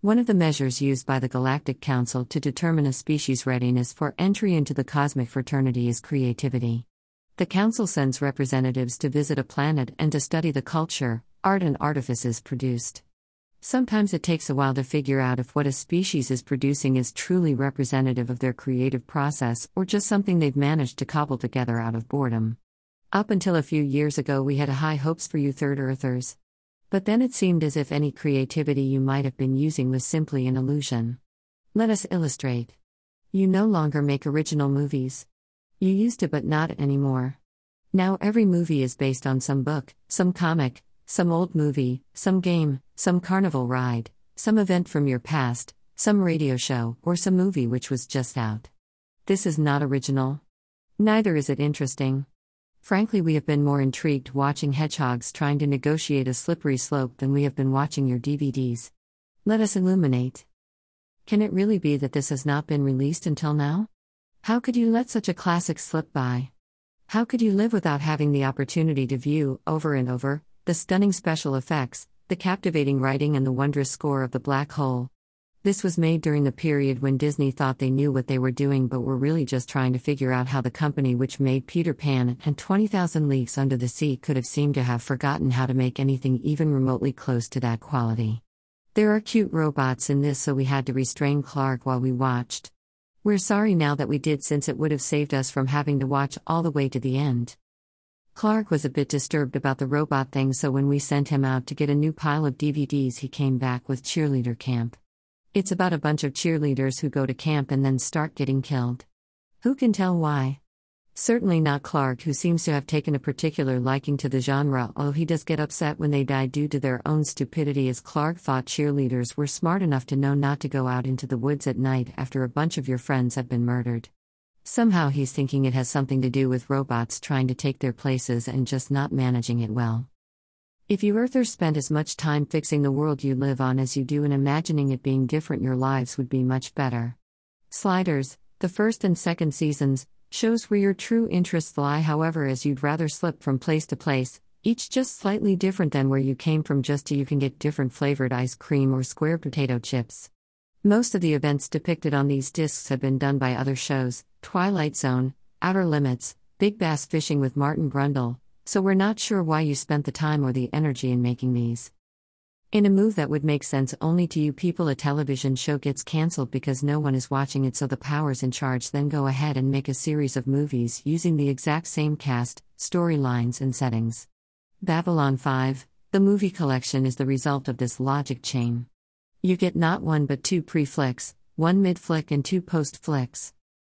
One of the measures used by the Galactic Council to determine a species' readiness for entry into the cosmic fraternity is creativity. The Council sends representatives to visit a planet and to study the culture, art, and artifices produced. Sometimes it takes a while to figure out if what a species is producing is truly representative of their creative process or just something they've managed to cobble together out of boredom. Up until a few years ago, we had high hopes for you third earthers. But then it seemed as if any creativity you might have been using was simply an illusion. Let us illustrate. You no longer make original movies. You used to, but not anymore. Now every movie is based on some book, some comic, some old movie, some game, some carnival ride, some event from your past, some radio show, or some movie which was just out. This is not original. Neither is it interesting. Frankly, we have been more intrigued watching hedgehogs trying to negotiate a slippery slope than we have been watching your DVDs. Let us illuminate. Can it really be that this has not been released until now? How could you let such a classic slip by? How could you live without having the opportunity to view, over and over, the stunning special effects, the captivating writing, and the wondrous score of The Black Hole? This was made during the period when Disney thought they knew what they were doing but were really just trying to figure out how the company which made Peter Pan and 20,000 Leagues Under the Sea could have seemed to have forgotten how to make anything even remotely close to that quality. There are cute robots in this, so we had to restrain Clark while we watched. We're sorry now that we did since it would have saved us from having to watch all the way to the end. Clark was a bit disturbed about the robot thing, so when we sent him out to get a new pile of DVDs, he came back with Cheerleader Camp. It's about a bunch of cheerleaders who go to camp and then start getting killed. Who can tell why? Certainly not Clark, who seems to have taken a particular liking to the genre, although he does get upset when they die due to their own stupidity, as Clark thought cheerleaders were smart enough to know not to go out into the woods at night after a bunch of your friends have been murdered. Somehow he's thinking it has something to do with robots trying to take their places and just not managing it well. If you Earthers spent as much time fixing the world you live on as you do in imagining it being different, your lives would be much better. Sliders, the first and second seasons, shows where your true interests lie, however, as you'd rather slip from place to place, each just slightly different than where you came from, just so you can get different flavored ice cream or square potato chips. Most of the events depicted on these discs have been done by other shows Twilight Zone, Outer Limits, Big Bass Fishing with Martin Brundle, so we're not sure why you spent the time or the energy in making these. In a move that would make sense only to you people, a television show gets cancelled because no one is watching it, so the powers in charge then go ahead and make a series of movies using the exact same cast, storylines, and settings. Babylon 5, the movie collection, is the result of this logic chain. You get not one but two pre flicks, one mid flick, and two post flicks.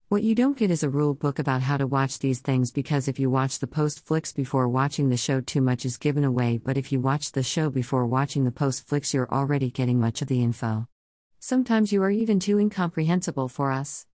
What you don't get is a rule book about how to watch these things because if you watch the post flicks before watching the show, too much is given away, but if you watch the show before watching the post flicks, you're already getting much of the info. Sometimes you are even too incomprehensible for us.